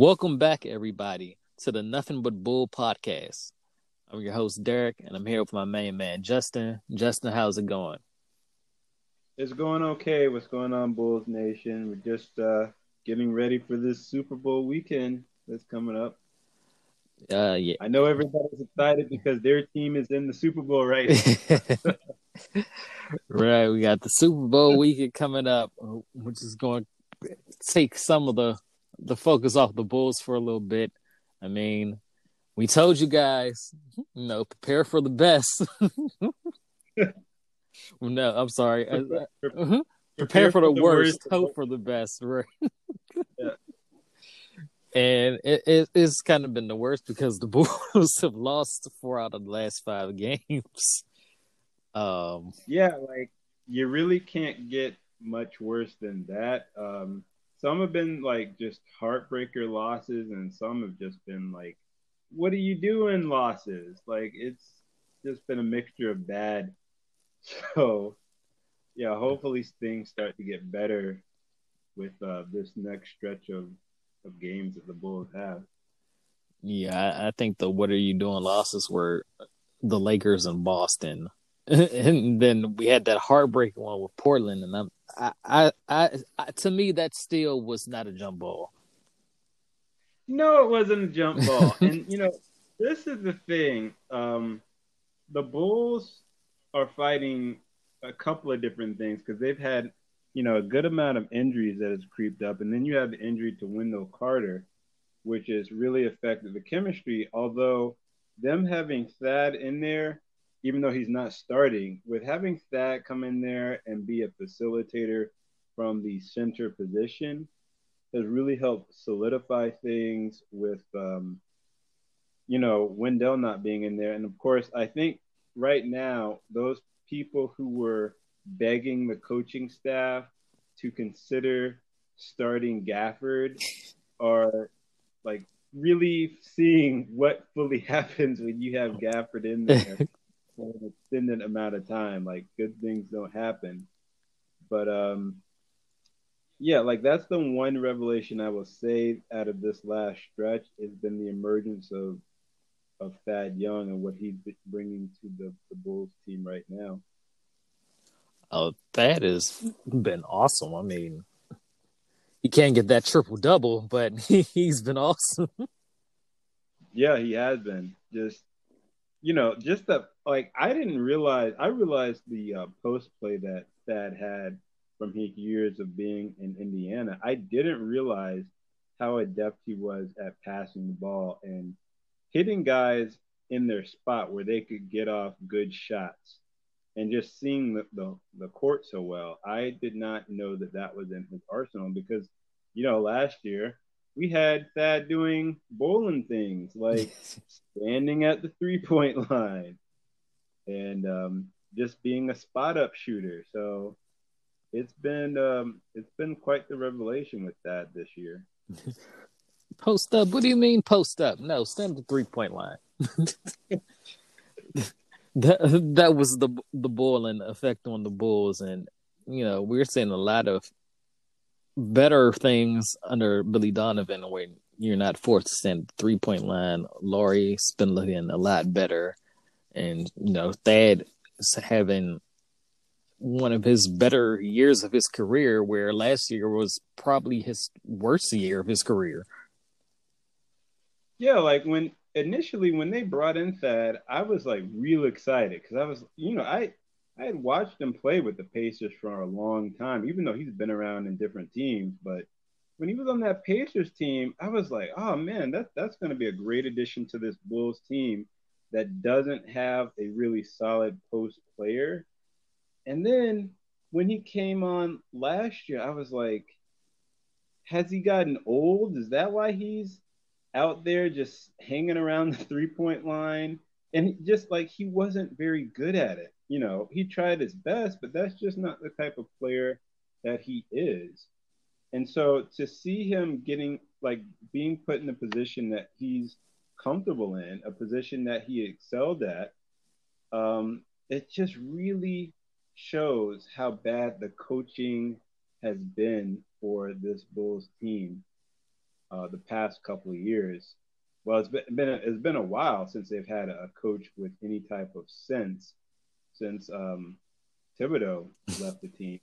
Welcome back, everybody, to the Nothing But Bull podcast. I'm your host, Derek, and I'm here with my main man, Justin. Justin, how's it going? It's going okay. What's going on, Bulls Nation? We're just uh, getting ready for this Super Bowl weekend that's coming up. Uh, yeah. I know everybody's excited because their team is in the Super Bowl right now. right. We got the Super Bowl weekend coming up, which is going to take some of the the focus off the Bulls for a little bit. I mean, we told you guys, you know, prepare for the best. no, I'm sorry. Prepare, prepare, uh-huh. prepare for, the, the worst, worst, hope for the best. Right. yeah. And it, it, it's kind of been the worst because the Bulls have lost four out of the last five games. Um, yeah, like you really can't get much worse than that. Um, some have been like just heartbreaker losses, and some have just been like, "What are you doing?" losses. Like it's just been a mixture of bad. So, yeah, hopefully things start to get better with uh, this next stretch of of games that the Bulls have. Yeah, I, think the "What are you doing?" losses were the Lakers and Boston. and then we had that heartbreaking one with Portland, and I'm I, I, I, I, to me, that still was not a jump ball. No, it wasn't a jump ball. and you know, this is the thing. Um, the Bulls are fighting a couple of different things because they've had, you know, a good amount of injuries that has creeped up, and then you have the injury to Wendell Carter, which has really affected the chemistry. Although them having Thad in there even though he's not starting, with having Thad come in there and be a facilitator from the center position has really helped solidify things with, um, you know, Wendell not being in there. And of course, I think right now, those people who were begging the coaching staff to consider starting Gafford are like really seeing what fully happens when you have Gafford in there for an extended amount of time. Like good things don't happen. But um yeah, like that's the one revelation I will say out of this last stretch has been the emergence of of Thad Young and what he's bringing to the, the Bulls team right now. Oh, that has been awesome. I mean, he can't get that triple double, but he, he's been awesome. yeah, he has been. Just you know, just the like I didn't realize I realized the uh, post play that Thad had from his years of being in Indiana. I didn't realize how adept he was at passing the ball and hitting guys in their spot where they could get off good shots and just seeing the, the, the court so well. I did not know that that was in his arsenal because, you know, last year we had Thad doing Boylen things like standing at the three point line and um, just being a spot up shooter. So it's been um, it's been quite the revelation with Thad this year. post up? What do you mean post up? No, stand at the three point line. that that was the the Boylen effect on the Bulls, and you know we're seeing a lot of better things under Billy Donovan where you're not forced to stand three point line. Lauri's been looking a lot better. And, you know, Thad is having one of his better years of his career, where last year was probably his worst year of his career. Yeah, like when initially when they brought in Thad, I was like real excited because I was, you know, I I had watched him play with the Pacers for a long time, even though he's been around in different teams. But when he was on that Pacers team, I was like, oh man, that, that's going to be a great addition to this Bulls team that doesn't have a really solid post player. And then when he came on last year, I was like, has he gotten old? Is that why he's out there just hanging around the three point line? And just like he wasn't very good at it you know, he tried his best, but that's just not the type of player that he is. And so to see him getting like being put in a position that he's comfortable in, a position that he excelled at, um, it just really shows how bad the coaching has been for this Bulls team uh, the past couple of years. Well, it's been, been a, it's been a while since they've had a coach with any type of sense since um, Thibodeau left the team.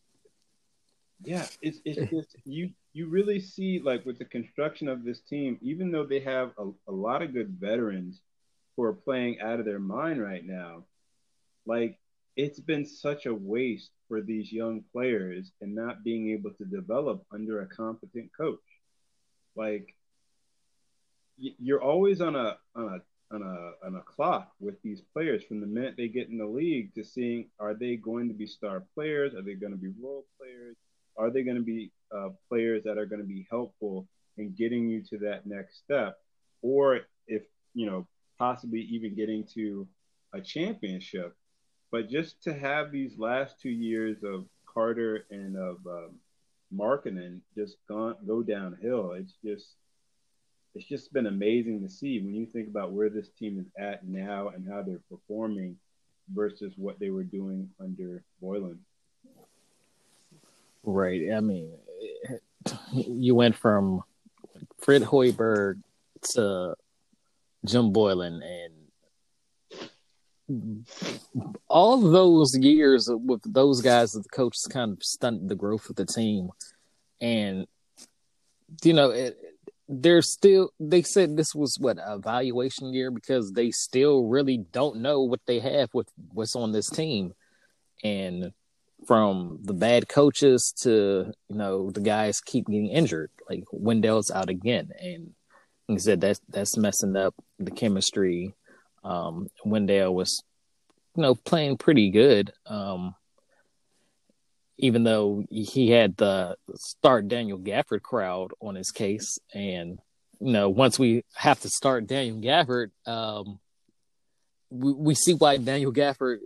Yeah, it's it's just you you really see like with the construction of this team, even though they have a, a lot of good veterans who are playing out of their mind right now, like it's been such a waste for these young players and not being able to develop under a competent coach. Like you're always on a on a on a on a clock with these players from the minute they get in the league to seeing are they going to be star players? Are they going to be role players? Are they going to be uh, players that are going to be helpful in getting you to that next step, or if you know possibly even getting to a championship? But just to have these last two years of Carter and of um, Markkanen just gone go downhill, it's just it's just been amazing to see when you think about where this team is at now and how they're performing versus what they were doing under Boylen. Right. I mean, you went from Fred Hoiberg to Jim Boylen and all those years with those guys the coaches kind of stunted the growth of the team. And you know, it, they're still they said this was what evaluation year because they still really don't know what they have with what's on this team. And from the bad coaches to you know the guys keep getting injured like wendell's out again. And he said that's that's messing up the chemistry. Um wendell was you know playing pretty good. Um even though he had the start Daniel Gafford crowd on his case. And, you know, once we have to start Daniel Gafford, um, we, we see why Daniel Gafford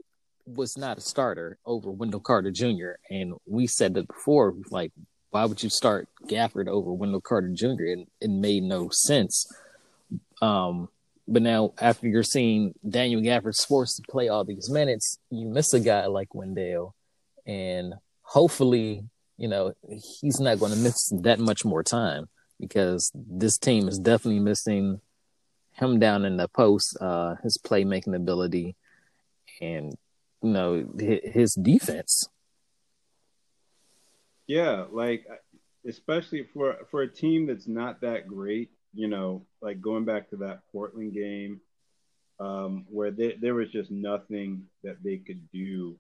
was not a starter over Wendell Carter Jr. And we said that before, like, why would you start Gafford over Wendell Carter Jr.? And it made no sense. Um, but now, after you're seeing Daniel Gafford's forced to play all these minutes, you miss a guy like Wendell. And hopefully, you know, he's not going to miss that much more time because this team is definitely missing him down in the post, uh, his playmaking ability, and you know his defense. Yeah, like especially for for a team that's not that great, you know, like going back to that Portland game, um, where they, there was just nothing that they could do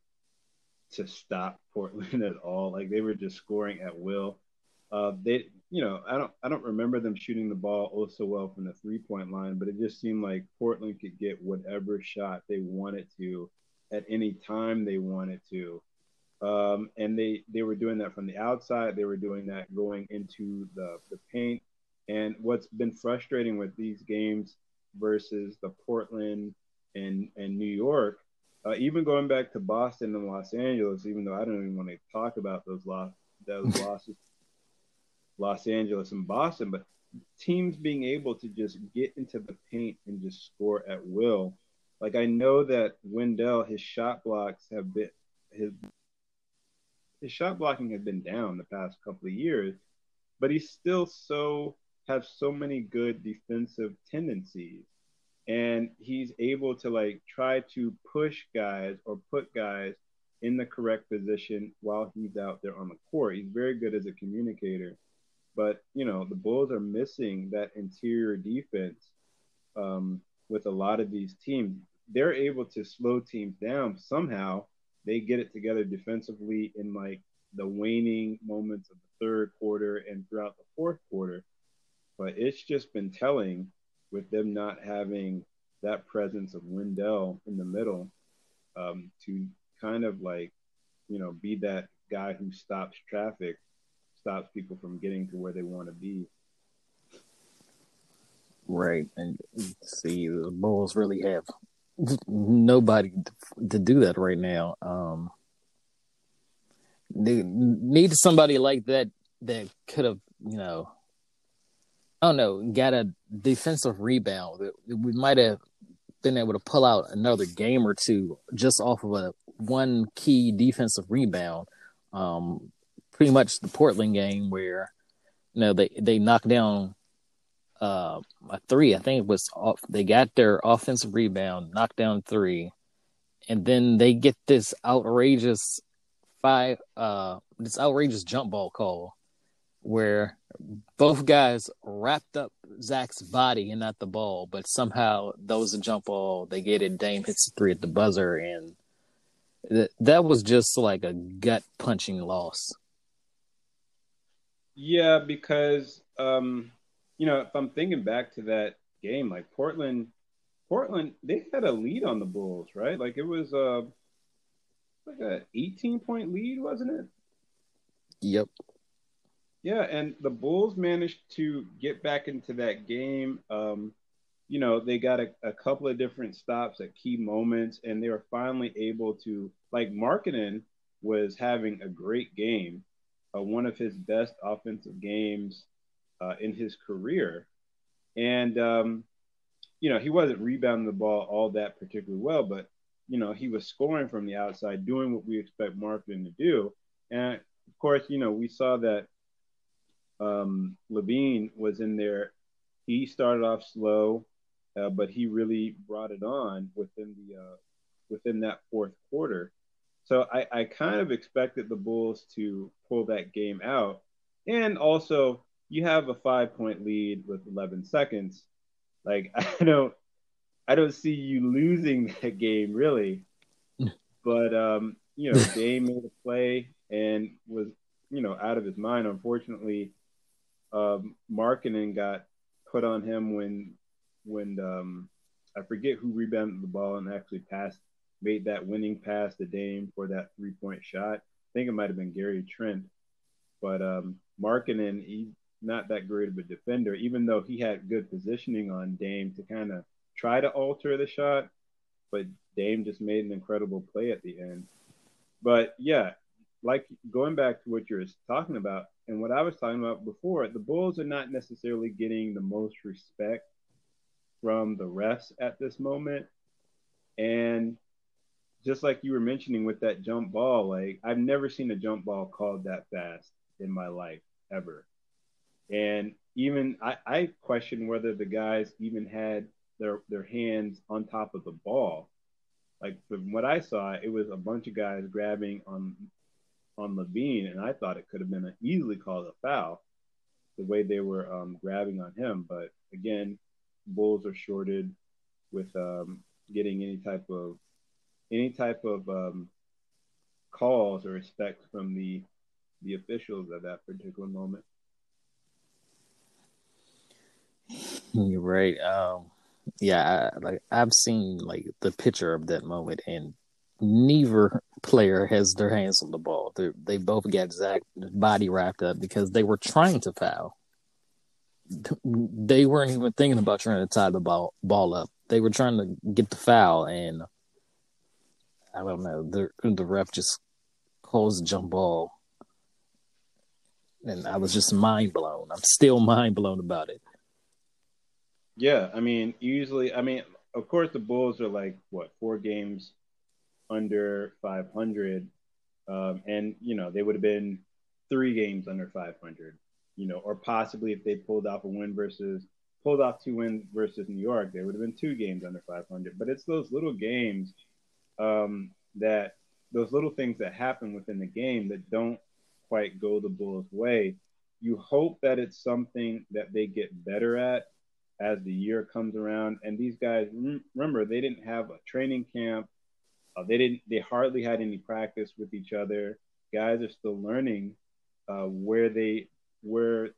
to stop Portland at all. Like they were just scoring at will. Uh, they, you know, I don't, I don't remember them shooting the ball oh so well from the three point line, but it just seemed like Portland could get whatever shot they wanted to at any time they wanted to. Um, and they, they were doing that from the outside. They were doing that going into the, the paint. And what's been frustrating with these games versus the Portland and, and New York uh, even going back to Boston and Los Angeles, even though I don't even want to talk about those loss those losses, Los Angeles and Boston, but teams being able to just get into the paint and just score at will. Like I know that Wendell, his shot blocks have been his his shot blocking has been down the past couple of years, but he's still so have so many good defensive tendencies and he's able to like try to push guys or put guys in the correct position while he's out there on the court. He's very good as a communicator, but you know the Bulls are missing that interior defense um, with a lot of these teams. They're able to slow teams down somehow. They get it together defensively in like the waning moments of the third quarter and throughout the fourth quarter. But it's just been telling with them not having that presence of Wendell in the middle um, to kind of like, you know, be that guy who stops traffic, stops people from getting to where they want to be. Right. And see, the Bulls really have nobody to do that right now. Um, they need somebody like that that could have, you know, oh no, got a defensive rebound. We might have been able to pull out another game or two just off of a one key defensive rebound. Um, pretty much the Portland game where you know they they knocked down uh, a three. I think it was off. They got their offensive rebound, knocked down three, and then they get this outrageous five uh this outrageous jump ball call where both guys wrapped up Zach's body and not the ball, but somehow those a jump ball. They get it. Dame hits the three at the buzzer, and th- that was just like a gut punching loss. Yeah, because um, you know, if I'm thinking back to that game, like Portland, Portland, they had a lead on the Bulls, right? Like it was a like a 18 point lead, wasn't it? Yep. Yeah, and the Bulls managed to get back into that game. Um, you know, they got a, a couple of different stops at key moments, and they were finally able to, like, Markkanen was having a great game, uh, one of his best offensive games uh, in his career. And, um, you know, he wasn't rebounding the ball all that particularly well, but, you know, he was scoring from the outside, doing what we expect Markkanen to do. And of course, you know, we saw that um, LaVine was in there. He started off slow, uh, but he really brought it on within the uh, within that fourth quarter. So I, I kind of expected the Bulls to pull that game out, and also you have a five point lead with 11 seconds. Like I don't I don't see you losing that game really. but um, you know, Dame made a play and was you know out of his mind. Unfortunately, um, Markkanen got put on him when when um, I forget who rebounded the ball and actually passed, made that winning pass to Dame for that three point shot. I think it might have been Gary Trent, but um, he's not that great of a defender, even though he had good positioning on Dame to kind of try to alter the shot. But Dame just made an incredible play at the end. But yeah, like going back to what you're talking about, and what I was talking about before, the Bulls are not necessarily getting the most respect from the refs at this moment. And just like you were mentioning with that jump ball, like I've never seen a jump ball called that fast in my life ever. And even I, I question whether the guys even had their their hands on top of the ball. Like from what I saw, it was a bunch of guys grabbing on on LaVine, and I thought it could have been easily called a foul the way they were um, grabbing on him. But again, Bulls are shorted with um, getting any type of any type of um, calls or respect from the the officials at that particular moment. You're right. Um, yeah, I, like I've seen like the picture of that moment, and neither player has their hands on the ball. They're, they both got Zach body wrapped up because they were trying to foul. They weren't even thinking about trying to tie the ball ball up. They were trying to get the foul, and I don't know. The the ref just calls the jump ball, and I was just mind blown. I'm still mind blown about it. Yeah, I mean, usually, I mean, of course, the Bulls are like what four games under 500, um, and you know they would have been three games under 500, you know, or possibly if they pulled off a win versus pulled off two wins versus New York, they would have been two games under 500. But it's those little games um, that those little things that happen within the game that don't quite go the Bulls' way. You hope that it's something that they get better at as the year comes around. And these guys, remember, they didn't have a training camp. Uh, they didn't. They hardly had any practice with each other. Guys are still learning uh, where they where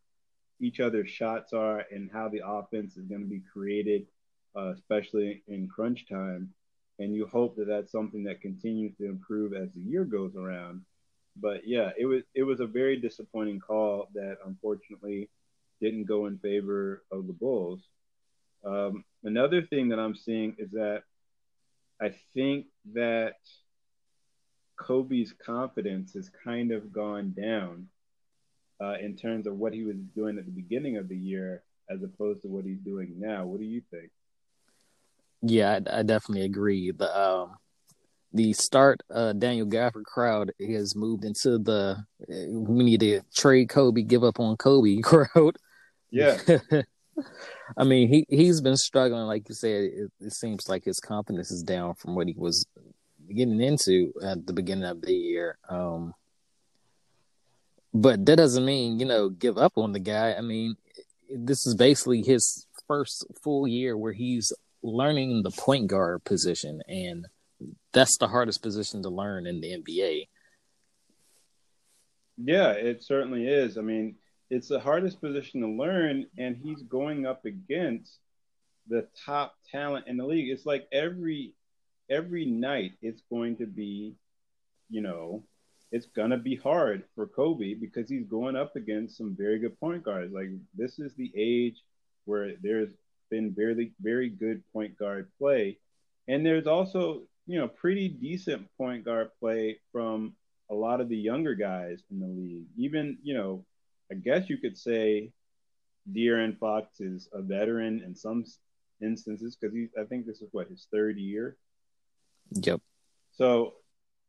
each other's shots are and how the offense is going to be created, uh, especially in crunch time. And you hope that that's something that continues to improve as the year goes around. But yeah, it was it was a very disappointing call that unfortunately didn't go in favor of the Bulls. Um, another thing that I'm seeing is that I think that Coby's confidence has kind of gone down uh, in terms of what he was doing at the beginning of the year. as opposed to what he's doing now. What do you think? Yeah, I, I definitely agree. The um, the start uh, Daniel Gafford crowd has moved into the we need to trade Coby, give up on Coby crowd. Yeah. I mean, he he's been struggling, like you said. It, it, seems like his confidence is down from what he was getting into at the beginning of the year. Um, but that doesn't mean you know give up on the guy. I mean, this is basically his first full year where he's learning the point guard position, and that's the hardest position to learn in the NBA. Yeah, it certainly is. I mean, it's the hardest position to learn, and he's going up against the top talent in the league. It's like every every night it's going to be, you know, it's gonna be hard for Coby because he's going up against some very good point guards. Like this is the age where there's been very very good point guard play, and there's also you know pretty decent point guard play from a lot of the younger guys in the league. Even you know, I guess you could say De'Aaron Fox is a veteran in some instances because he I think this is what his third year. Yep. So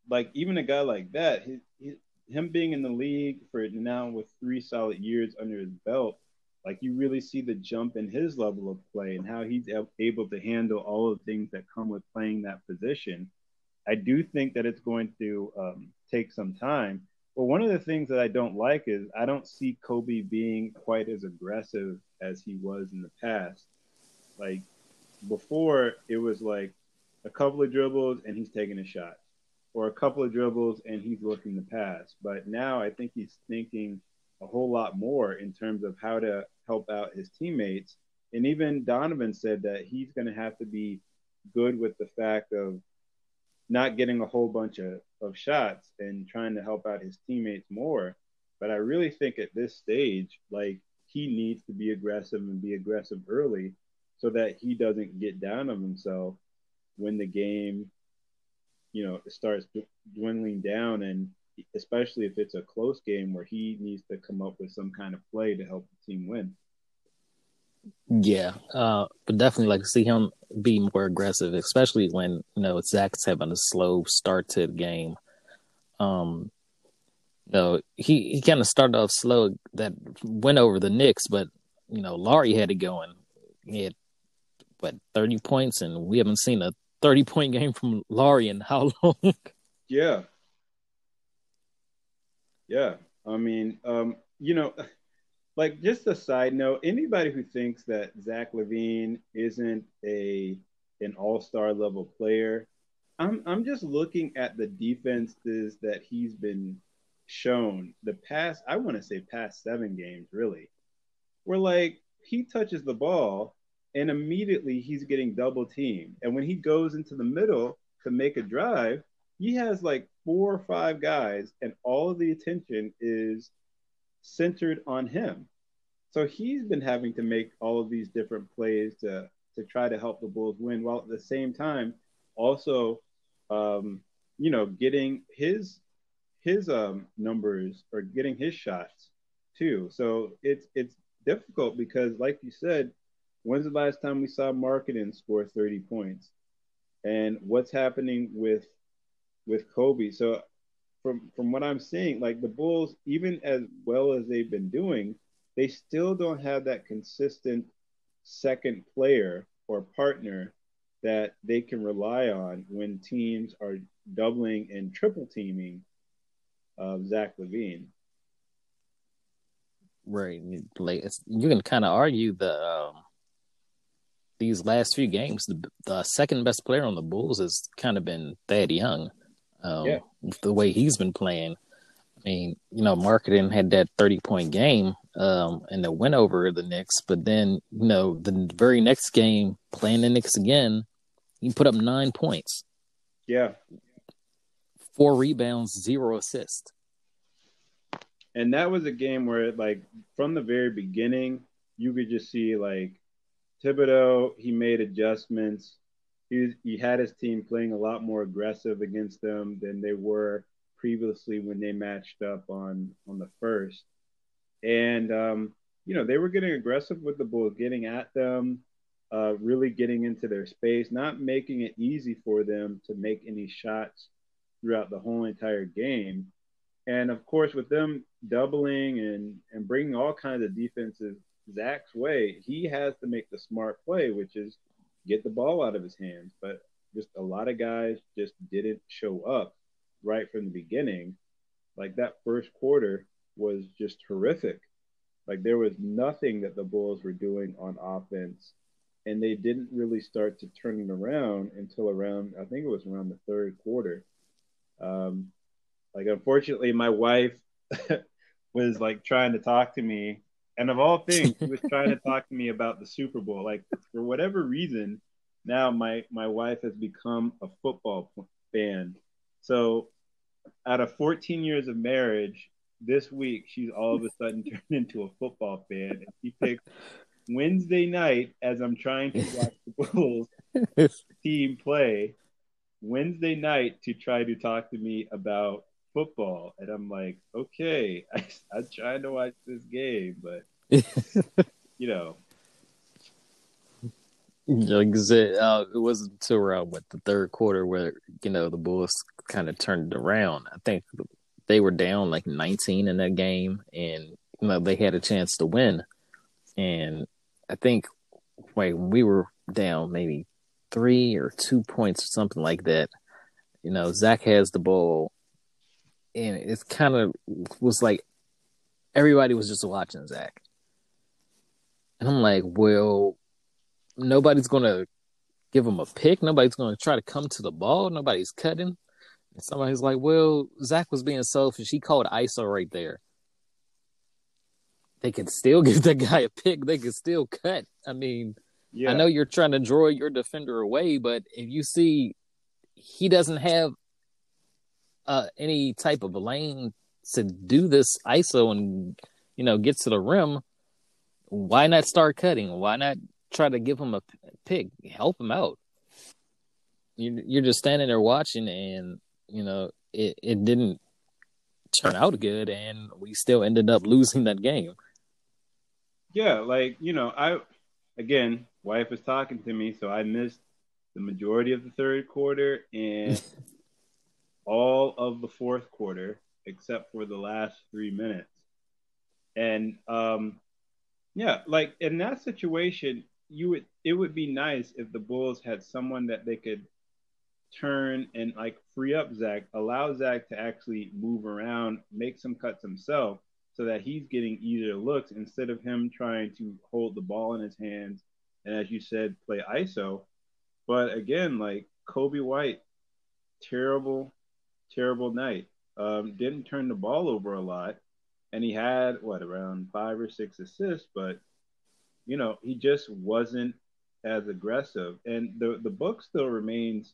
like even a guy like that, he, he, him being in the league for now with three solid years under his belt, like you really see the jump in his level of play and how he's able to handle all of the things that come with playing that position. I do think that it's going to um, take some time. But one of the things that I don't like is I don't see Coby being quite as aggressive as he was in the past. Like before, it was like a couple of dribbles and he's taking a shot or a couple of dribbles and he's looking to pass. But now I think he's thinking a whole lot more in terms of how to help out his teammates. And even Donovan said that he's going to have to be good with the fact of not getting a whole bunch of, of shots and trying to help out his teammates more. But I really think at this stage, like he needs to be aggressive and be aggressive early so that he doesn't get down on himself when the game you know, starts dwindling down, and especially if it's a close game where he needs to come up with some kind of play to help the team win. Yeah, uh, but definitely like to see him be more aggressive, especially when you know Zach's having a slow start to the game. Um, you know, he he kind of started off slow that went over the Knicks, but you know, Lauri had it going. He had what thirty points, and we haven't seen a 30 point game from Lauri in how long? yeah. Yeah. I mean, um, you know, like just a side note, anybody who thinks that Zach LaVine isn't a an all-star level player, I'm I'm just looking at the defenses that he's been shown the past, I want to say past seven games, really. Where like he touches the ball and immediately he's getting double teamed. And when he goes into the middle to make a drive, he has like four or five guys, and all of the attention is centered on him. So he's been having to make all of these different plays to to try to help the Bulls win, while at the same time also, um, you know, getting his his um, numbers or getting his shots too. So it's it's difficult because, like you said, When's the last time we saw Markkanen score 30 points? And what's happening with with Coby? So from from what I'm seeing, like the Bulls, even as well as they've been doing, they still don't have that consistent second player or partner that they can rely on when teams are doubling and triple teaming uh, Zach LaVine. Right, like you can kind of argue the um, these last few games, the, the, second best player on the Bulls has kind of been Thad Young. Um, yeah. The way he's been playing. I mean, you know, Markkanen had that 30 point game um, and the win over the Knicks, but then, you know, the very next game, playing the Knicks again, he put up nine points. Yeah. Four rebounds, zero assists. And that was a game where, like, from the very beginning, you could just see, like, Thibodeau, he made adjustments. He, he had his team playing a lot more aggressive against them than they were previously when they matched up on on the first. And um, you know, they were getting aggressive with the Bulls, getting at them, uh, really getting into their space, not making it easy for them to make any shots throughout the whole entire game. And of course, with them doubling and, and bringing all kinds of defenses Zach's way, he has to make the smart play, which is get the ball out of his hands. But just a lot of guys just didn't show up right from the beginning. Like that first quarter was just horrific. Like there was nothing that the Bulls were doing on offense, and they didn't really start to turn it around until around I think it was around the third quarter. Um, like unfortunately, my wife was like trying to talk to me, and of all things, he was trying to talk to me about the Super Bowl. Like for whatever reason, now my my wife has become a football fan. So out of 14 years of marriage, this week she's all of a sudden turned into a football fan and she picked Wednesday night as I'm trying to watch the Bulls team play Wednesday night to try to talk to me about football. And I'm like, okay, I, I'm trying to watch this game, but you know. Like uh, it wasn't until around what the third quarter where you know the Bulls kind of turned it around. I think they were down like 19 in that game, and you know they had a chance to win. And I think when we were down maybe three or two points or something like that, you know Zach has the ball, and it's kind of was like everybody was just watching Zach, and I'm like, well, nobody's gonna give him a pick. Nobody's gonna try to come to the ball. Nobody's cutting. And somebody's like, well, Zach was being selfish. He called ISO right there. They could still give that guy a pick. They could still cut. I mean, yeah. I know you're trying to draw your defender away, but if you see he doesn't have uh, any type of lane to do this ISO and you know get to the rim, why not start cutting? Why not try to give him a pick? Help him out. You're just standing there watching, and you know, it, it didn't turn out good and we still ended up losing that game. Yeah, like, you know, I again, wife was talking to me, so I missed the majority of the third quarter and all of the fourth quarter except for the last 3 minutes. And um yeah, like in that situation, you would it would be nice if the Bulls had someone that they could turn and like free up Zach, allow Zach to actually move around, make some cuts himself so that he's getting easier looks instead of him trying to hold the ball in his hands and as you said, play ISO. But again, like Coby White, terrible, terrible night. Um, didn't turn the ball over a lot. And he had what around five or six assists, but you know, he just wasn't as aggressive. And the the book still remains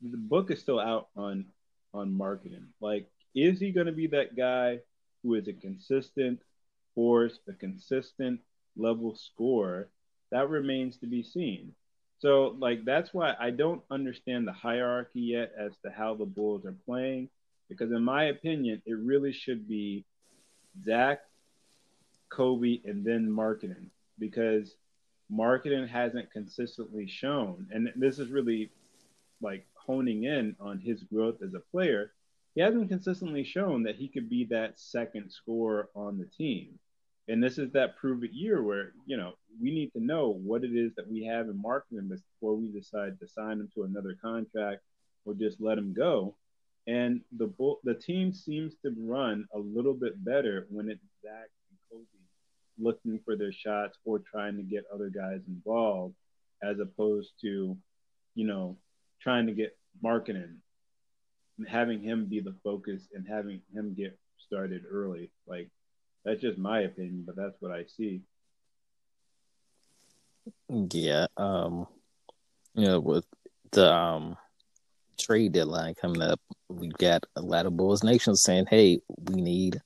the book is still out on on Markkanen. Like, is he going to be that guy who is a consistent force, a consistent level scorer? That remains to be seen. So, like, that's why I don't understand the hierarchy yet as to how the Bulls are playing, because in my opinion, it really should be Zach, Coby, and then Markkanen, because Markkanen hasn't consistently shown, and this is really like honing in on his growth as a player, he hasn't consistently shown that he could be that second scorer on the team. And this is that prove it year where, you know, we need to know what it is that we have in Markkanen before we decide to sign him to another contract or just let him go. And the the team seems to run a little bit better when it's Zach and Coby looking for their shots or trying to get other guys involved, as opposed to, you know, trying to get Markkanen, having him be the focus and having him get started early. Like that's just my opinion, but that's what I see. Yeah, um, you know, with the um trade deadline coming up, we got a lot of Bulls Nation saying, "Hey, we need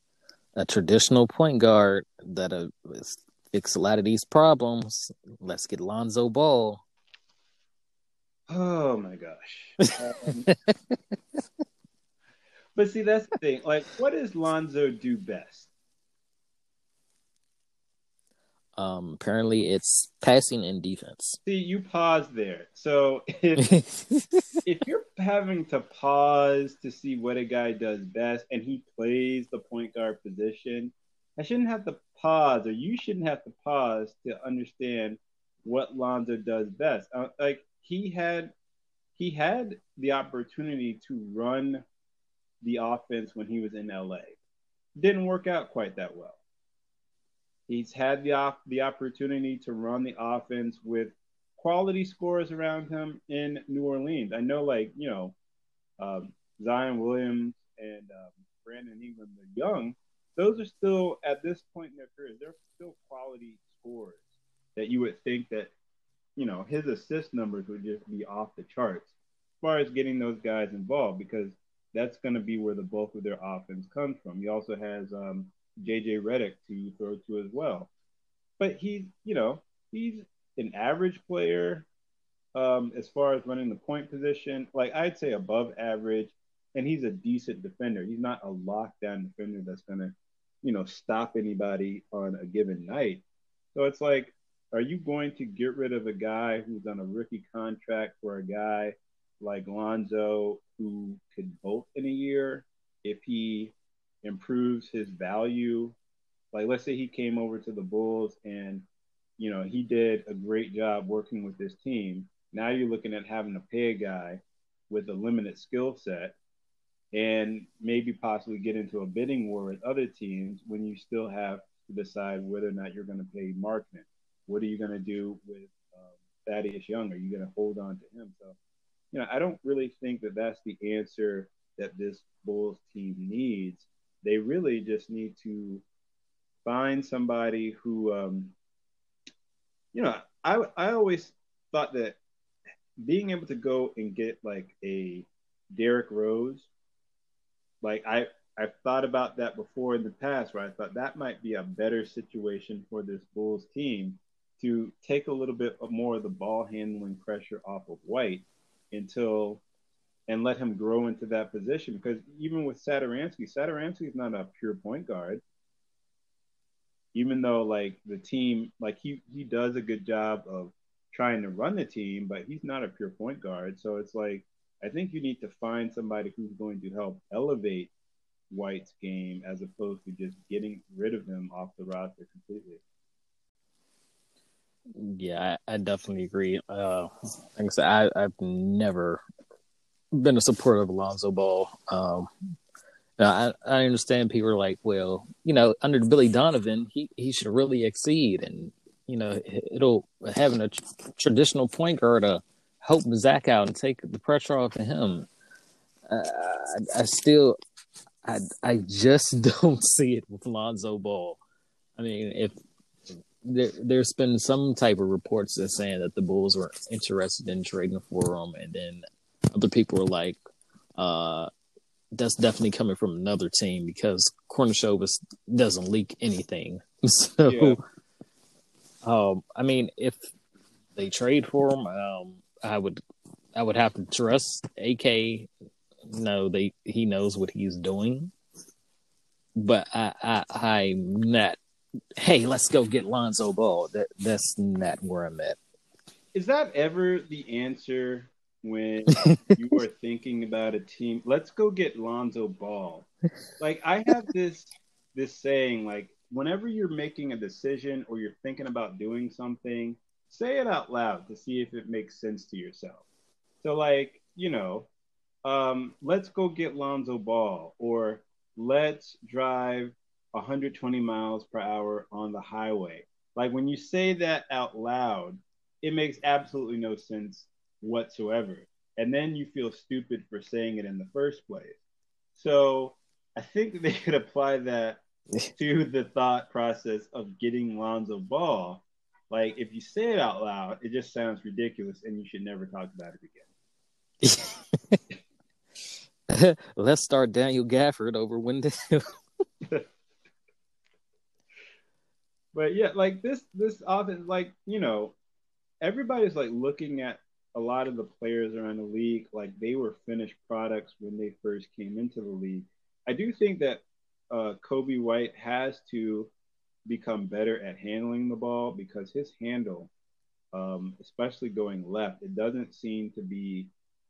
a traditional point guard that uh, fix a lot of these problems. Let's get Lonzo Ball." Oh my gosh. Um, but see, that's the thing. Like, what does Lonzo do best? Um, apparently, it's passing and defense. See, you pause there. So if if you're having to pause to see what a guy does best, and he plays the point guard position, I shouldn't have to pause, or you shouldn't have to pause to understand what Lonzo does best. Uh, like he had, he had the opportunity to run the offense when he was in LA. Didn't work out quite that well. He's had the op- the opportunity to run the offense with quality scores around him in New Orleans. I know, like you know, um, Zion Williams and um, Brandon Ingram, the young, those are still at this point in their careers, they're still quality scores that you would think that you know his assist numbers would just be off the charts as far as getting those guys involved because that's going to be where the bulk of their offense comes from. He also has um, JJ Redick to throw to as well. But he's, you know, he's an average player um, as far as running the point position. Like I'd say above average, and he's a decent defender. He's not a lockdown defender that's gonna, you know, stop anybody on a given night. So it's like, are you going to get rid of a guy who's on a rookie contract for a guy like Lonzo who could bolt in a year if he improves his value. Like let's say he came over to the Bulls and you know he did a great job working with this team. Now you're looking at having to pay a guy with a limited skill set and maybe possibly get into a bidding war with other teams when you still have to decide whether or not you're going to pay Markkanen. What are you going to do with um, Thaddeus Young? Are you going to hold on to him? So, you know, I don't really think that that's the answer that this Bulls team needs they really just need to find somebody who, um, you know, I I always thought that being able to go and get like a Derrick Rose, like I I've thought about that before in the past, where I thought that might be a better situation for this Bulls team to take a little bit more of the ball handling pressure off of White until and let him grow into that position. Because even with Satoransky, Satoransky is not a pure point guard. Even though like the team, like he he does a good job of trying to run the team, but he's not a pure point guard. So it's like I think you need to find somebody who's going to help elevate White's game as opposed to just getting rid of him off the roster completely. Yeah, I, I definitely agree. Uh, like I said, I, I've never been a supporter of Alonzo Ball. Um, I, I understand people are like, well, you know, under Billy Donovan, he, he should really exceed, and you know, it'll having a tr- traditional point guard to help Zach out and take the pressure off of him. Uh, I, I, still, I I just don't see it with Lonzo Ball. I mean, if there, there's been some type of reports that saying that the Bulls were interested in trading for him, and then other people are like, uh, that's definitely coming from another team because Karnisovas doesn't leak anything. So, yeah. um, I mean, if they trade for him, um, I would, I would have to trust AK. No, they he knows what he's doing, but I, I I'm not. Hey, let's go get Lonzo Ball. That that's not where I'm at. Is that ever the answer when you are thinking about a team. Let's go get Lonzo Ball. Like I have this this saying, like whenever you're making a decision or you're thinking about doing something, say it out loud to see if it makes sense to yourself. So like, you know, um, let's go get Lonzo Ball or let's drive 120 miles per hour on the highway. Like when you say that out loud, it makes absolutely no sense whatsoever. And then you feel stupid for saying it in the first place. So I think they could apply that to the thought process of getting Lonzo Ball. Like if you say it out loud, it just sounds ridiculous and you should never talk about it again. Let's start Daniel Gafford over Wendell. but yeah, like this this often like, you know, everybody's like looking at a lot of the players around the league, like they were finished products when they first came into the league. I do think that uh, Coby White has to become better at handling the ball because his handle, um, especially going left, it doesn't seem to be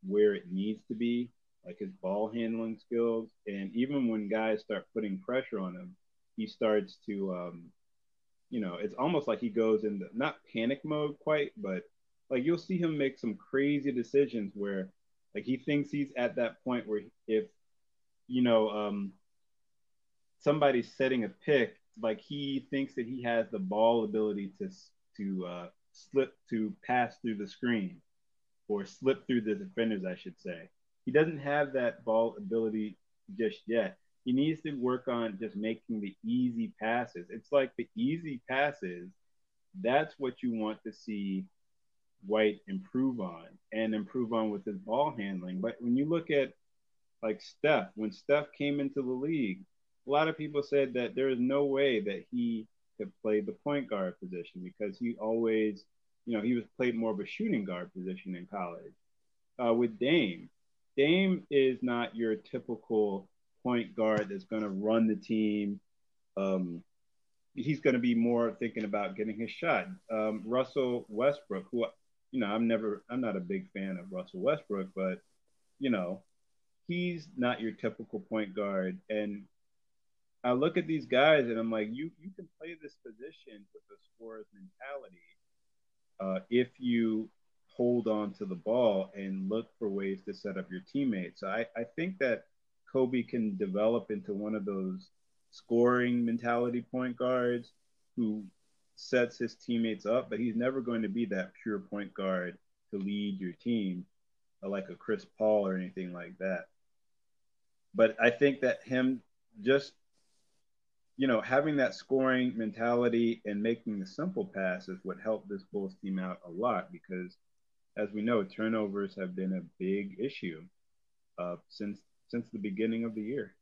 where it needs to be, like his ball handling skills. And even when guys start putting pressure on him, he starts to, um, you know, it's almost like he goes into not panic mode quite, but like you'll see him make some crazy decisions where like he thinks he's at that point where if you know um somebody's setting a pick like he thinks that he has the ball ability to to uh, slip to pass through the screen or slip through the defenders, I should say. He doesn't have that ball ability just yet. He needs to work on just making the easy passes. It's like the easy passes. That's what you want to see White improve on and improve on with his ball handling. But when you look at like Steph, when Steph came into the league, a lot of people said that there is no way that he could play the point guard position because he always, you know, he was played more of a shooting guard position in college. Uh, with Dame, Dame is not your typical point guard that's going to run the team. Um, he's going to be more thinking about getting his shot. Um, Russell Westbrook, who you know, I'm never, I'm not a big fan of Russell Westbrook, but you know, he's not your typical point guard, and I look at these guys and I'm like, you you can play this position with a scorer's mentality uh, if you hold on to the ball and look for ways to set up your teammates. So I, I think that Coby can develop into one of those scoring mentality point guards who sets his teammates up, but he's never going to be that pure point guard to lead your team uh, like a Chris Paul or anything like that. But I think that him just you know, having that scoring mentality and making the simple passes would help this Bulls team out a lot because, as we know, turnovers have been a big issue uh, since since the beginning of the year.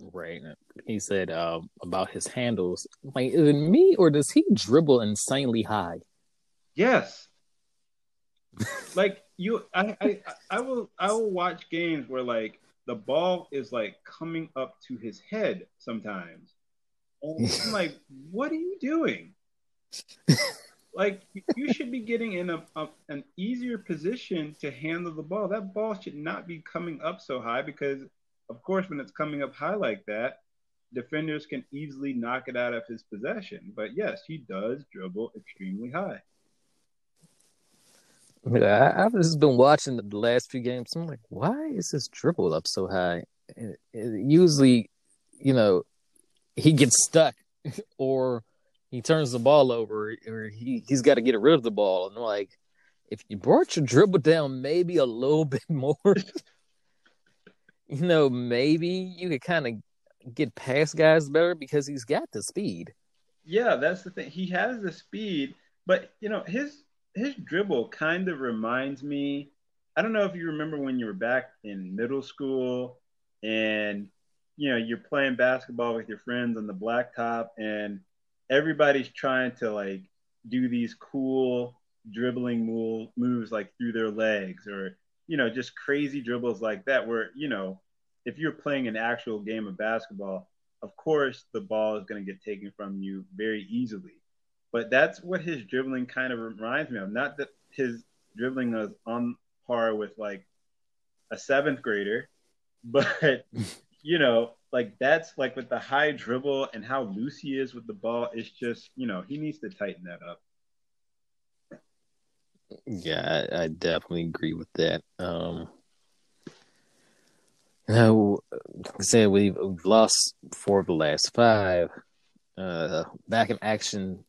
Right. He said uh, about his handles. Like, is it me or does he dribble insanely high? Yes. like you, I, I, I will, I will watch games where like the ball is like coming up to his head sometimes. And I'm like, what are you doing? like you should be getting in a, a, an easier position to handle the ball. That ball should not be coming up so high because, of course, when it's coming up high like that, defenders can easily knock it out of his possession. But yes, he does dribble extremely high. Yeah, I, have just been watching the last few games. I'm like, why is this dribble up so high? It, it, usually, you know, he gets stuck or he turns the ball over or he, he's got to get rid of the ball. And like, if you brought your dribble down maybe a little bit more, you know, maybe you could kind of get past guys better because he's got the speed. Yeah, that's the thing. He has the speed, but you know, his his dribble kind of reminds me. I don't know if you remember when you were back in middle school and you know you're playing basketball with your friends on the blacktop and everybody's trying to like do these cool dribbling move, moves like through their legs or you know just crazy dribbles like that where you know if you're playing an actual game of basketball of course the ball is going to get taken from you very easily but that's what his dribbling kind of reminds me of. Not that his dribbling is on par with like a seventh grader, but you know, like that's like with the high dribble and how loose he is with the ball. It's just you know he needs to tighten that up. Yeah, I, definitely agree with that. Um, you know, like I said, we've, we've lost four of the last five. Uh, back in action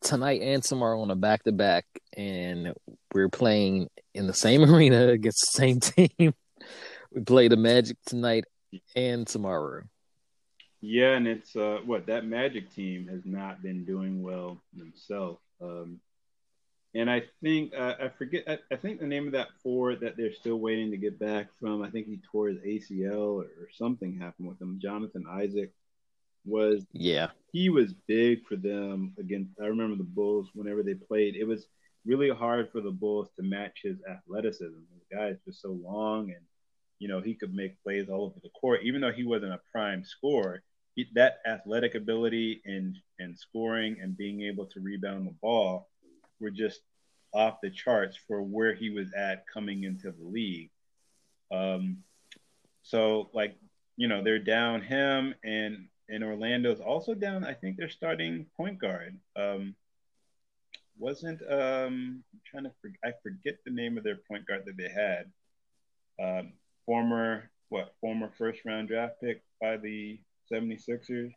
tonight and tomorrow on a back to back, and we're playing in the same arena against the same team. we play the Magic tonight and tomorrow. Yeah, and it's uh, what that Magic team has not been doing well themselves. Um, and I think uh, I forget. I, I, think the name of that forward that they're still waiting to get back from. I think he tore his ACL or, or something happened with him. Jonathan Isaac was yeah he was big for them against I remember the Bulls whenever they played it was really hard for the Bulls to match his athleticism the guy is just so long and you know he could make plays all over the court even though he wasn't a prime scorer that athletic ability and and scoring and being able to rebound the ball were just off the charts for where he was at coming into the league. Um, so like you know they're down him and and Orlando's also down. I think they're starting point guard. Um, wasn't um I'm trying to forget, I forget the name of their point guard that they had. Um, former what former first round draft pick by the 76ers.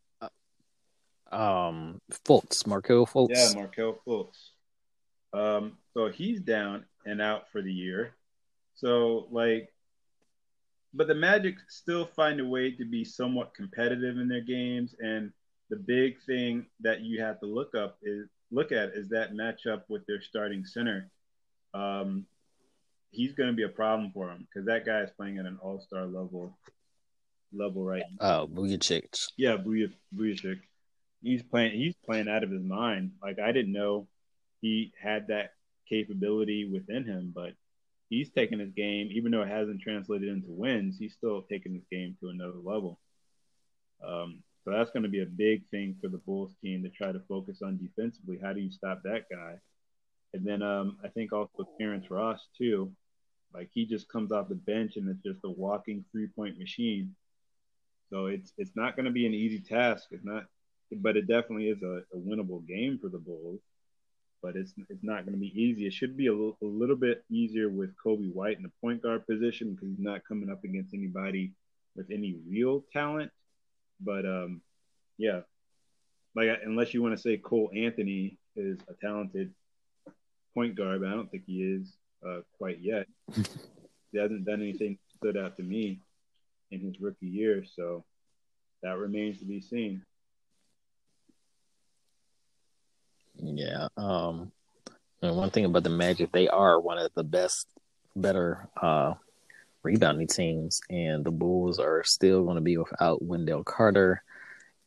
Um, Fultz, Markelle Fultz. Yeah, Markelle Fultz. Um, so he's down and out for the year. So like, but the Magic still find a way to be somewhat competitive in their games. And the big thing that you have to look up is look at is that matchup with their starting center. Um, he's going to be a problem for him because that guy is playing at an All Star level level right now. Oh, Vucevic. Yeah, Vucevic. He's playing. He's playing out of his mind. Like I didn't know he had that capability within him, but he's taken his game, even though it hasn't translated into wins, he's still taking his game to another level. Um, so that's going to be a big thing for the Bulls team to try to focus on defensively. How do you stop that guy? And then um, I think also Terrence Ross too. Like he just comes off the bench and it's just a walking three point machine. So it's it's not going to be an easy task. It's not, but it definitely is a, a winnable game for the Bulls. But it's it's not going to be easy. It should be a little, bit easier with Coby White in the point guard position because he's not coming up against anybody with any real talent. But um, yeah, like unless you want to say Cole Anthony is a talented point guard, but I don't think he is uh, quite yet. he hasn't done anything stood out to me in his rookie year, so that remains to be seen. Yeah. Um, and one thing about the Magic, they are one of the best, better uh, rebounding teams, and the Bulls are still going to be without Wendell Carter,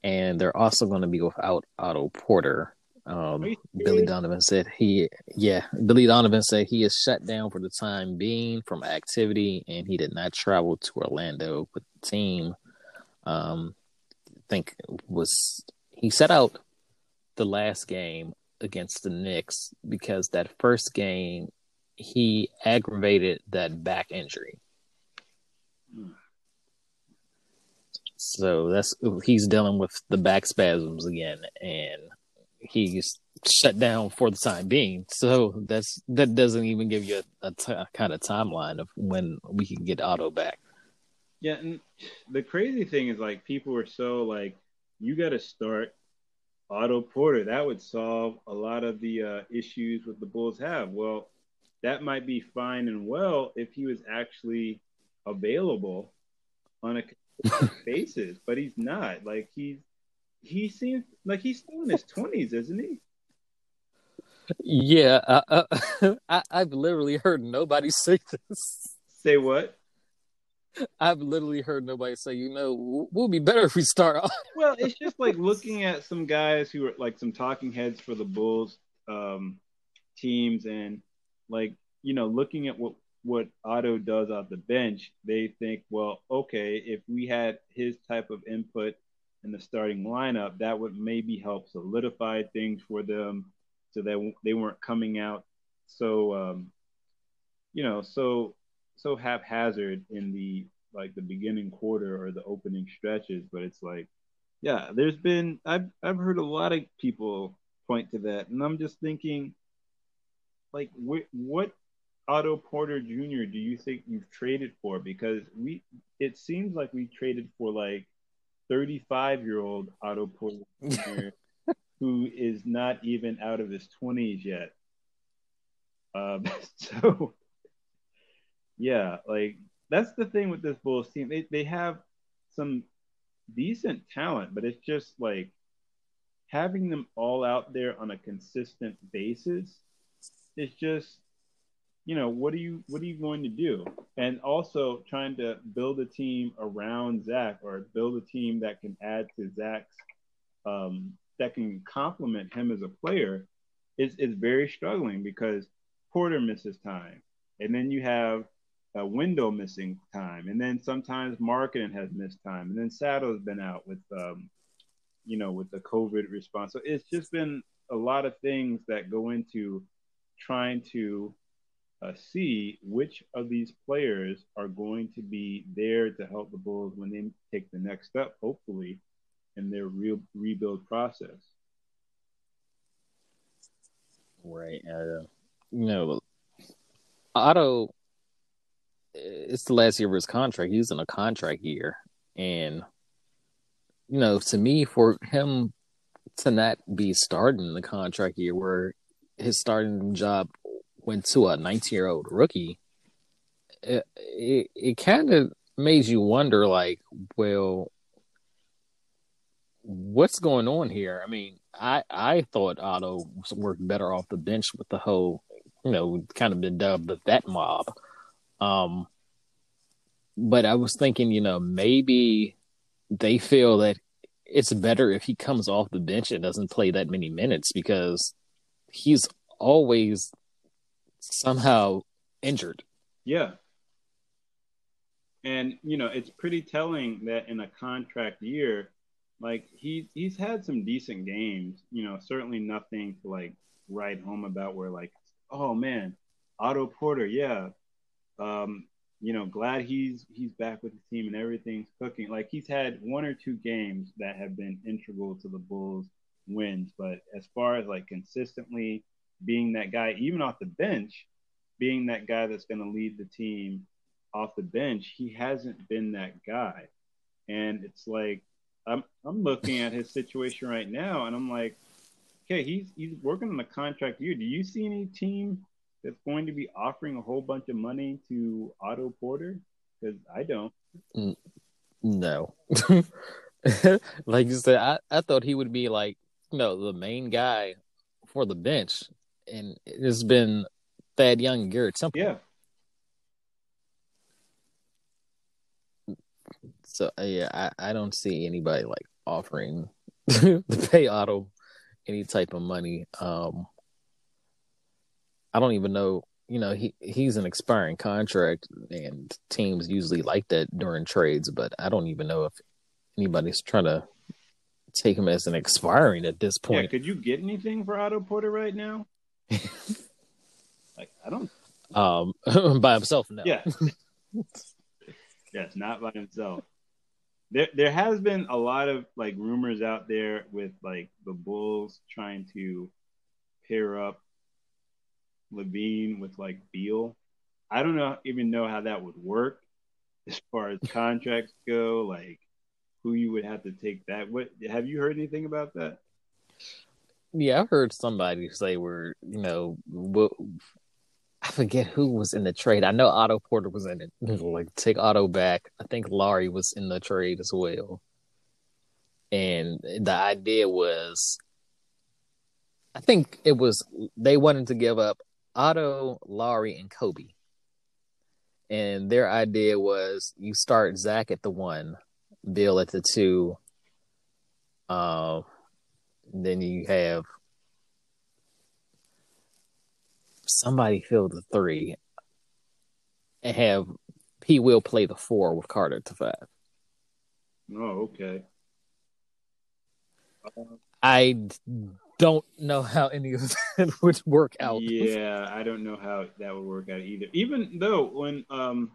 and they're also going to be without Otto Porter. Um, Billy Donovan said he, yeah, Billy Donovan said he is shut down for the time being from activity, and he did not travel to Orlando with the team. Um, I think was he set out the last game against the Knicks because that first game he aggravated that back injury. So that's he's dealing with the back spasms again, and he's shut down for the time being. So that's that doesn't even give you a, a t- kind of timeline of when we can get Otto back. Yeah, and the crazy thing is like people are so like you got to start Otto Porter. That would solve a lot of the uh, issues what the Bulls have. Well, that might be fine and well if he was actually available on a basis, but he's not. Like he's he seems like he's still in his twenties, isn't he? Yeah, uh, uh, I, I've literally heard nobody say this. Say what? I've literally heard nobody say, you know, we'll be better if we start off. well, it's just like looking at some guys who are like some talking heads for the Bulls um, teams, and like you know, looking at what what Otto does off the bench, they think, well, okay, if we had his type of input in the starting lineup, that would maybe help solidify things for them so that they weren't coming out so um, you know so so haphazard in the like the beginning quarter or the opening stretches but it's like yeah there's been i've i've heard a lot of people point to that and i'm just thinking like wh- what otto porter jr do you think you've traded for because we it seems like we traded for like 35 year old Otto Porter Jr., who is not even out of his 20s yet. Um, so, yeah, like that's the thing with this Bulls team. They, they have some decent talent, but it's just like having them all out there on a consistent basis. It's just you know what are you what are you going to do and also trying to build a team around zach or build a team that can add to zach's um, that can complement him as a player is, is very struggling because porter misses time and then you have a window missing time and then sometimes Markkanen has missed time and then Sato's been out with um, you know, with the COVID response. So it's just been a lot of things that go into trying to uh, see which of these players are going to be there to help the Bulls when they take the next step, hopefully, in their real rebuild process. Right. Uh, you know, Otto, it's the last year of his contract. He's in a contract year. And, you know, to me, for him to not be starting the contract year where his starting job went to a 19 year old rookie, it, it, it kind of made you wonder, like, well, what's going on here? I mean, I I thought Otto worked better off the bench with the whole, you know, kind of been dubbed the vet mob. Um, but I was thinking, you know, maybe they feel that it's better if he comes off the bench and doesn't play that many minutes because he's always somehow injured. Yeah. And you know, it's pretty telling that in a contract year, like he he's had some decent games, you know, certainly nothing to like write home about where like, oh man, Otto Porter, yeah. Um, you know, glad he's he's back with the team and everything's cooking. Like he's had one or two games that have been integral to the Bulls wins, but as far as like consistently being that guy, even off the bench, being that guy that's going to lead the team off the bench, he hasn't been that guy. And it's like I'm I'm looking at his situation right now, and I'm like, okay, he's he's working on a contract year. Do you see any team that's going to be offering a whole bunch of money to Otto Porter? Because I don't. No. like you said, I, I thought he would be like, you know, the main guy for the bench. And it's been Thad Young and Garrett Temple. Yeah. So yeah, I, I don't see anybody like offering to pay Otto any type of money. Um, I don't even know. You know, he he's an expiring contract, and teams usually like that during trades. But I don't even know if anybody's trying to take him as an expiring at this point. Yeah, could you get anything for Otto Porter right now? like I don't. Um, by himself, no. Yeah. yes, not by himself there there has been a lot of like rumors out there with like the Bulls trying to pair up LaVine with like Beal. I don't know even know how that would work as far as contracts go, like who you would have to take that. What have you heard anything about that? Yeah, I've heard somebody say we're, you know, what I forget who was in the trade. I know Otto Porter was in it. Like take Otto back. I think Lauri was in the trade as well. And the idea was I think it was they wanted to give up Otto, Lauri, and Coby. And their idea was you start Zach at the one, Beal at the two. Uh, then you have somebody fill the three and have he will play the four with Carter to five. Oh, okay. I don't know how any of that would work out. Yeah, I don't know how that would work out either. Even though when um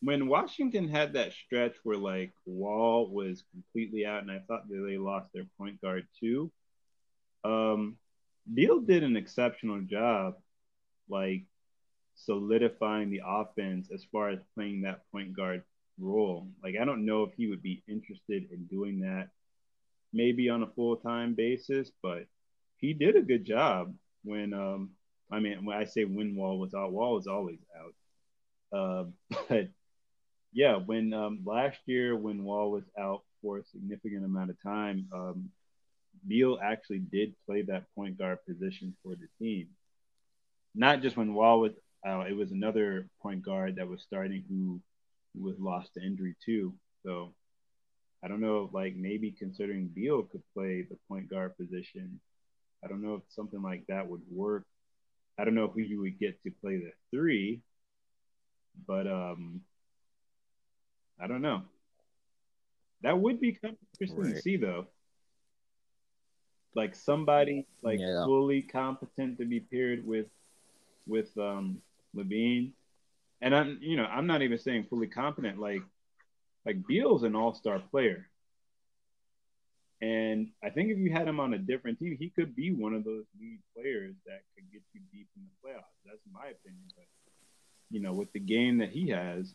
when Washington had that stretch where like Wall was completely out and I thought that they lost their point guard too. Um Beal did an exceptional job like solidifying the offense as far as playing that point guard role. Like I don't know if he would be interested in doing that maybe on a full time basis, but he did a good job when um I mean when I say when Wall was out, Wall was always out. Uh, but yeah, when um, last year when Wall was out for a significant amount of time, um, Beal actually did play that point guard position for the team not just when Wall was uh, it was another point guard that was starting who, who was lost to injury too. So I don't know, like maybe considering Beal could play the point guard position. I don't know if something like that would work. I don't know who you would get to play the three, but um, I don't know. That would be kind of interesting right. to see, though. like somebody like Yeah. fully competent to be paired with with um LaVine. And I'm you know, I'm not even saying fully competent, like like Beal's an all-star player. And I think if you had him on a different team, he could be one of those lead players that could get you deep in the playoffs. That's my opinion. But you know, with the game that he has,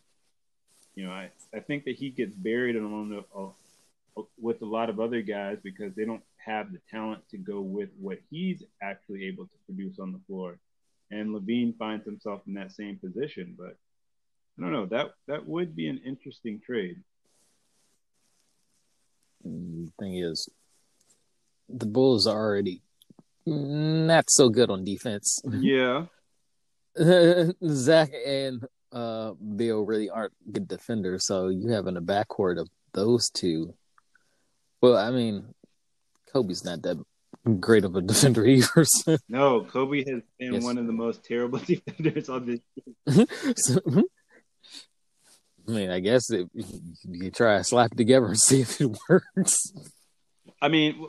you know, I, I think that he gets buried along the, uh, with a lot of other guys because they don't have the talent to go with what he's actually able to produce on the floor. And LaVine finds himself in that same position. But I don't know. That that would be an interesting trade. The thing is, the Bulls are already not so good on defense. Yeah. Zach and uh, Beal really aren't good defenders, so you have in a backcourt of those two. Well, I mean, Coby's not that great of a defender either. So, No, Coby has been Yes. one of the most terrible defenders on this team. so, I mean, I guess it, you try to slap it together and see if it works. I mean,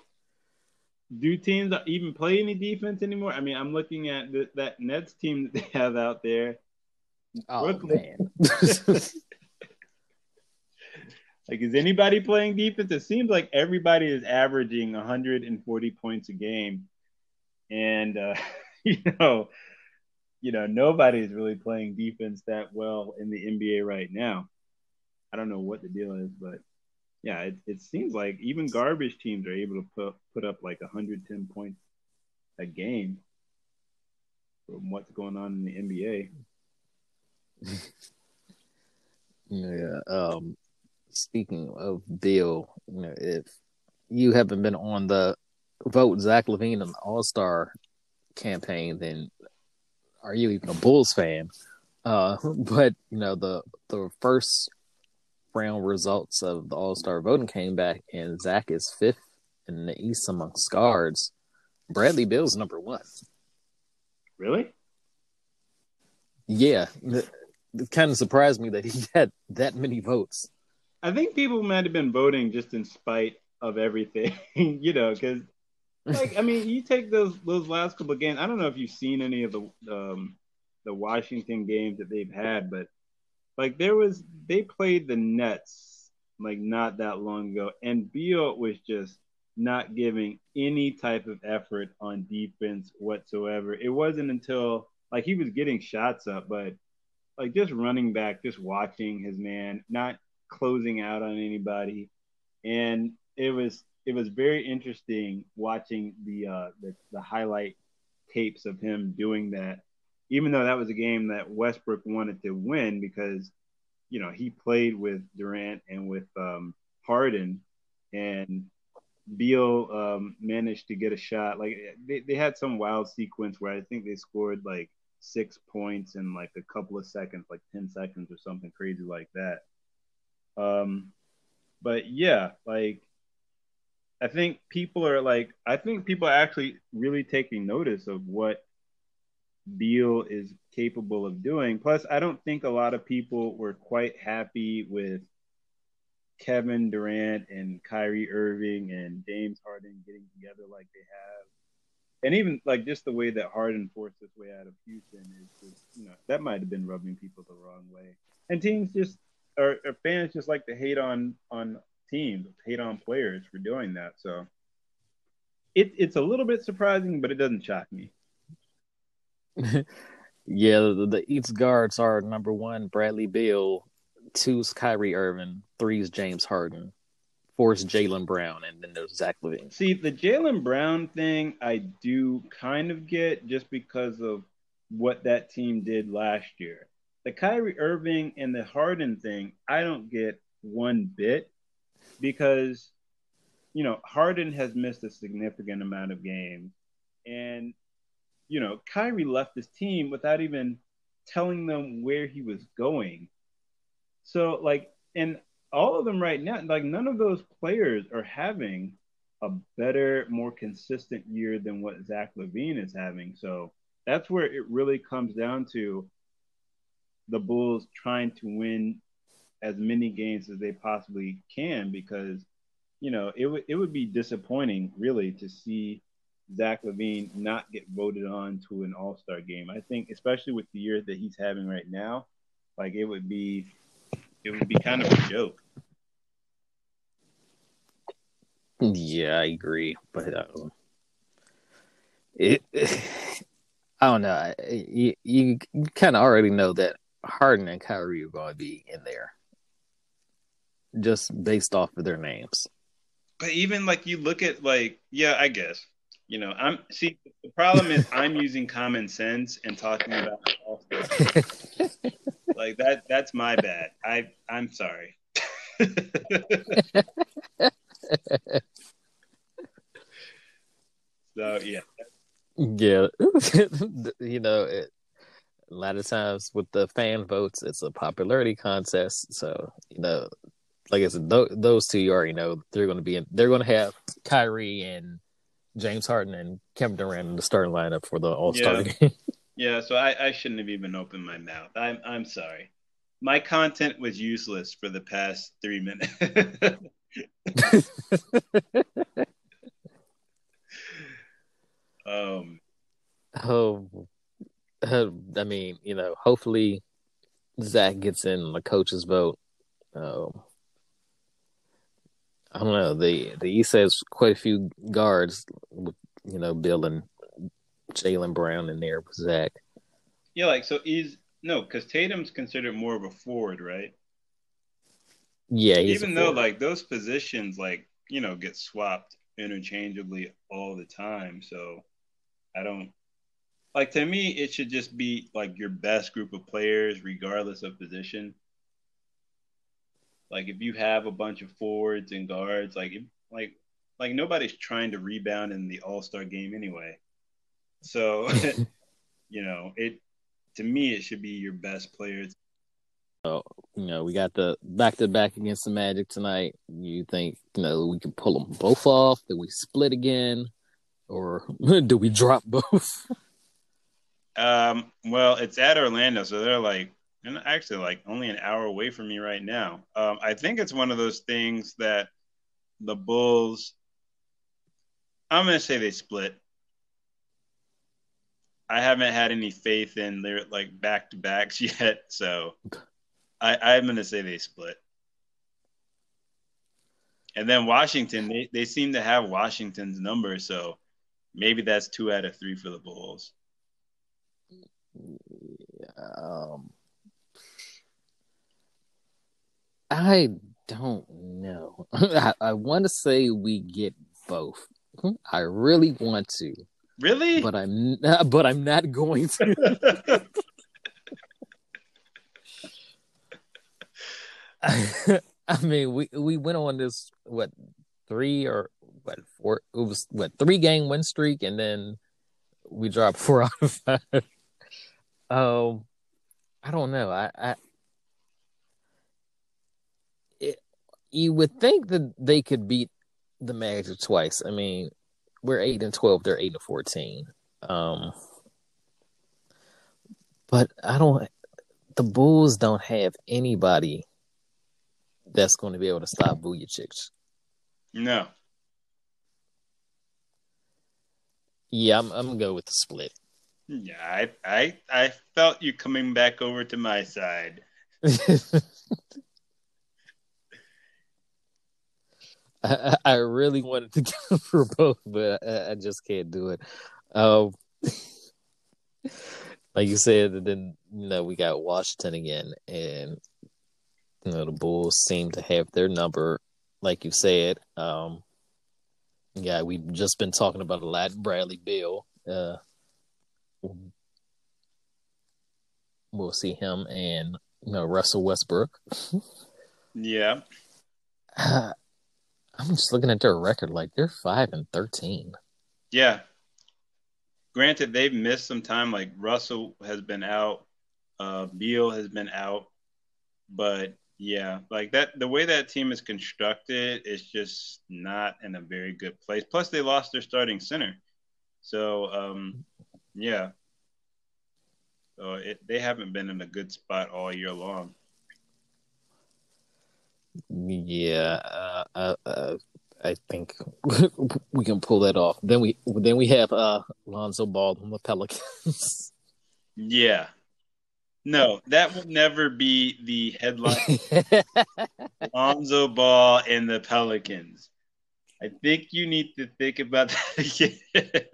do teams even play any defense anymore? I mean, I'm looking at the, that Nets team that they have out there. Oh Brooklyn. man. Like, is anybody playing defense? It seems like everybody is averaging 140 points a game, and uh, you know, you know, nobody is really playing defense that well in the NBA right now. I don't know what the deal is, but yeah, it, it seems like even garbage teams are able to put put up like 110 points a game from what's going on in the NBA. Yeah. Um, speaking of Beal, you know, if you haven't been on the vote Zach LaVine in the All Star campaign, then are you even a Bulls fan? Uh, but you know the the first round results of the All Star voting came back, and Zach is fifth in the East amongst guards. Bradley Beal's number one. Really? Yeah, it, it kind of surprised me that he had that many votes. I think people might have been voting just in spite of everything, you know, because like I mean, you take those those last couple of games. I don't know if you've seen any of the um, the Washington games that they've had, but like there was they played the Nets like not that long ago, and Beal was just not giving any type of effort on defense whatsoever. It wasn't until like he was getting shots up, but like just running back, just watching his man, not closing out on anybody, and it was it was very interesting watching the uh, the, the highlight tapes of him doing that. Even though that was a game that Westbrook wanted to win because you know he played with Durant and with um, Harden, and Beal um, managed to get a shot. Like they, they had some wild sequence where I think they scored like six points in like a couple of seconds, like 10 seconds or something crazy like that. Um, but yeah, like I think people are like, I think people are actually really taking notice of what Beal is capable of doing. Plus, I don't think a lot of people were quite happy with Kevin Durant and Kyrie Irving and James Harden getting together like they have. And even like just the way that Harden forced his way out of Houston is just, you know, that might have been rubbing people the wrong way. And teams just or, or fans just like to hate on on teams, hate on players for doing that. So it, it's a little bit surprising, but it doesn't shock me. Yeah, the, the guards are number one, Bradley Beal, two's Kyrie Irving, three's James Harden, four's Jaylen Brown, and then there's Zach LaVine. See, the Jaylen Brown thing, I do kind of get just because of what that team did last year. The Kyrie Irving and the Harden thing, I don't get one bit because, you know, Harden has missed a significant amount of games. And, you know, Kyrie left his team without even telling them where he was going. So, like, and all of them right now, like, none of those players are having a better, more consistent year than what Zach LaVine is having. So that's where it really comes down to the Bulls trying to win as many games as they possibly can because, you know, it would it would be disappointing really to see Zach LaVine not get voted on to an All Star game. I think, especially with the year that he's having right now, like it would be, it would be kind of a joke. Yeah, I agree, but um, it, I don't know. You, you kind of already know that Harden and Kyrie are going to be in there, just based off of their names. But even like you look at like yeah, I guess you know I'm see the problem is I'm using common sense and talking about like that. That's my bad. I I'm sorry. so yeah. Yeah, you know, it, a lot of times with the fan votes, it's a popularity contest. So you know, like I said, th- those two you already know they're going to be in. They're going to have Kyrie and James Harden and Kevin Durant in the starting lineup for the All Star Yeah. game. Yeah, so I, I shouldn't have even opened my mouth. I'm I'm sorry. My content was useless for the past three minutes. um, Oh, uh, I mean, you know, hopefully Zach gets in the coach's vote. Um, I don't know. The the East has quite a few guards with you know Beal and Jaylen Brown in there with Zach. yeah, like so he's no, because Tatum's considered more of a forward, right? Yeah, Even though like those positions like you know get swapped interchangeably all the time, so I don't like to me it should just be like your best group of players regardless of position. Like if you have a bunch of forwards and guards, like if, like like nobody's trying to rebound in the All Star game anyway. So you know it to me it should be your best players. So you know we got the back to back against the Magic tonight. You think you know we can pull them both off? Do we split again, or do we drop both? Um, well, it's at Orlando, so they're like, and actually like only an hour away from me right now. Um, I think it's one of those things that the Bulls. I'm gonna say they split. I haven't had any faith in their like back to backs yet, so I, I'm gonna say they split. And then Washington, they, they seem to have Washington's number, so maybe that's two out of three for the Bulls. um, I don't know. I, I want to say we get both. I really want to, Really? but I'm but I'm not going to. I mean, we we went on this what three or what four? It was what three game win streak, and then we dropped four out of five. Um, I don't know. I, I it, you would think that they could beat the Magic twice. I mean, we're eight and twelve; they're eight and fourteen. Um, but I don't. The Bulls don't have anybody that's going to be able to stop Vucevic. no. Yeah, I'm, I'm gonna go with the split. Yeah, I, I I felt you coming back over to my side. I, I really wanted to go for both, but I, I just can't do it. Um, like you said, and then you know we got Washington again, and you know the Bulls seem to have their number, like you said. Um, yeah, we've just been talking about a lot. Bradley Beal, uh, we'll see him, and you know Russell Westbrook. Yeah. Uh, I'm just looking at their record, like they're five and thirteen. Yeah. Granted, they've missed some time. Like Russell has been out, uh, Beal has been out, but yeah, like that. The way that team is constructed is just not in a very good place. Plus, they lost their starting center, so um, yeah. So it, they haven't been in a good spot all year long. Yeah, uh, uh, uh, I think we can pull that off. Then we then we have uh Lonzo Ball on the Pelicans. Yeah. No, that will never be the headline. Lonzo Ball and the Pelicans. I think you need to think about that again.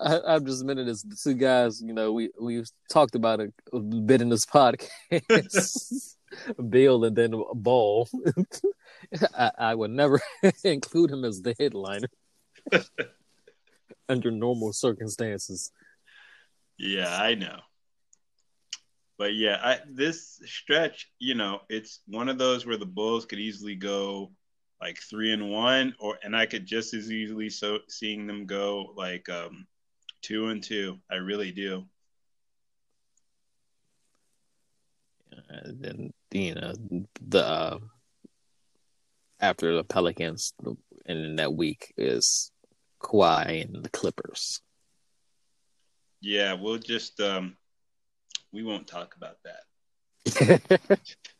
I, am just minute as two guys, you know, we we talked about it a bit in this podcast. Beal and then Ball. I, I, would never include him as the headliner under normal circumstances. Yeah, I know. But yeah, I, this stretch, you know, it's one of those where the Bulls could easily go like three and one, or and I could just as easily so seeing them go like um, two and two. I really do. Uh, then you know the uh, after the Pelicans in that week is Kawhi and the Clippers. Yeah, we'll just um, we won't talk about that.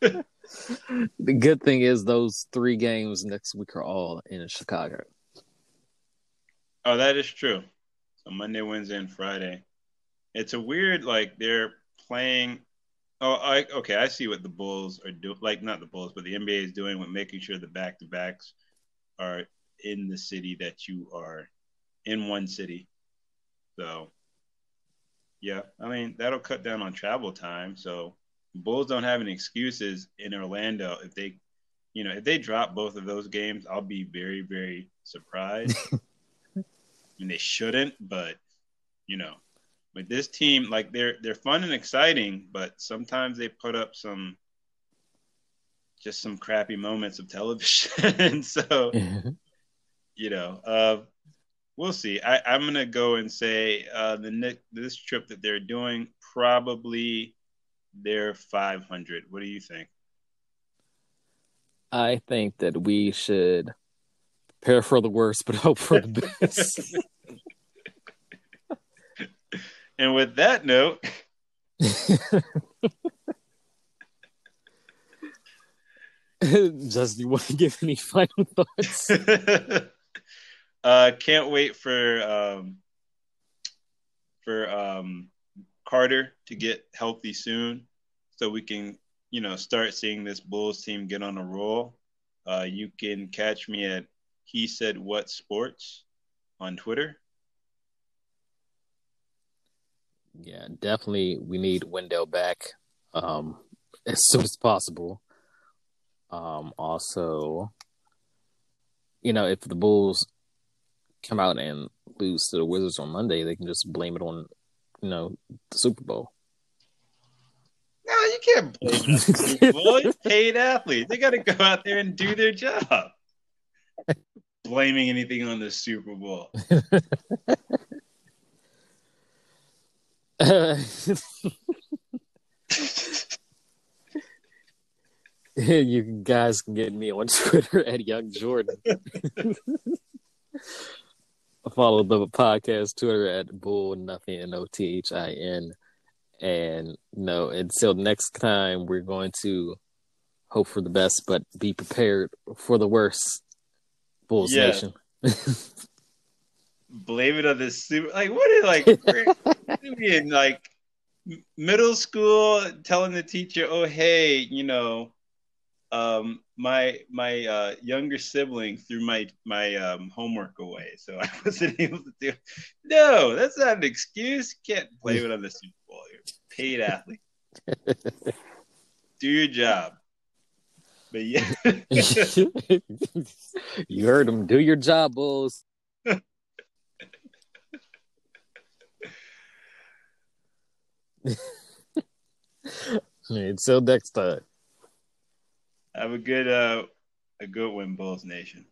the good thing is those three games next week are all in Chicago. Oh, that is true. So Monday, Wednesday, and Friday. It's a weird like they're playing. Oh, I okay. I see what the Bulls are doing. Like not the Bulls, but the NBA is doing with making sure the back to backs are in the city that you are in one city. So yeah, I mean that'll cut down on travel time. So Bulls don't have any excuses in Orlando if they, you know, if they drop both of those games, I'll be very very surprised. I mean, they shouldn't, but you know, with this team, like they're they're fun and exciting, but sometimes they put up some just some crappy moments of television. And so, you know, uh, we'll see. I, I'm gonna go and say uh, the Nick this trip that they're doing probably they're 500. What do you think? I think that we should prepare for the worst, but hope for the best. and with that note, Justin, you want to give any final thoughts? uh, can't wait for um, for um, Carter to get healthy soon, so we can you know start seeing this Bulls team get on a roll. Uh, you can catch me at he said what sports on Twitter. Yeah, definitely. We need Wendell back um, as soon as possible. Um, also, you know, if the Bulls come out and lose to the Wizards on Monday, they can just blame it on, you know, the Super Bowl. No, you can't blame it on the Super Bowl. It's paid athletes. They got to go out there and do their job blaming anything on the Super Bowl. you guys can get me on Twitter at Young Jordan. Follow the podcast Twitter at Bull Nothing O T H I N. And no, until next time, we're going to hope for the best, but be prepared for the worst. Bulls yeah. Nation. Blame it on the super. Like what is like? in like middle school, telling the teacher, "Oh, hey, you know, um, my my uh, younger sibling threw my my um, homework away, so I wasn't able to do." It. No, that's not an excuse. Can't blame it on the Super Bowl. You're paid athlete. do your job. But yeah, you heard him. Do your job, Bulls. Until next time. Have a good uh a good win, Bulls Nation.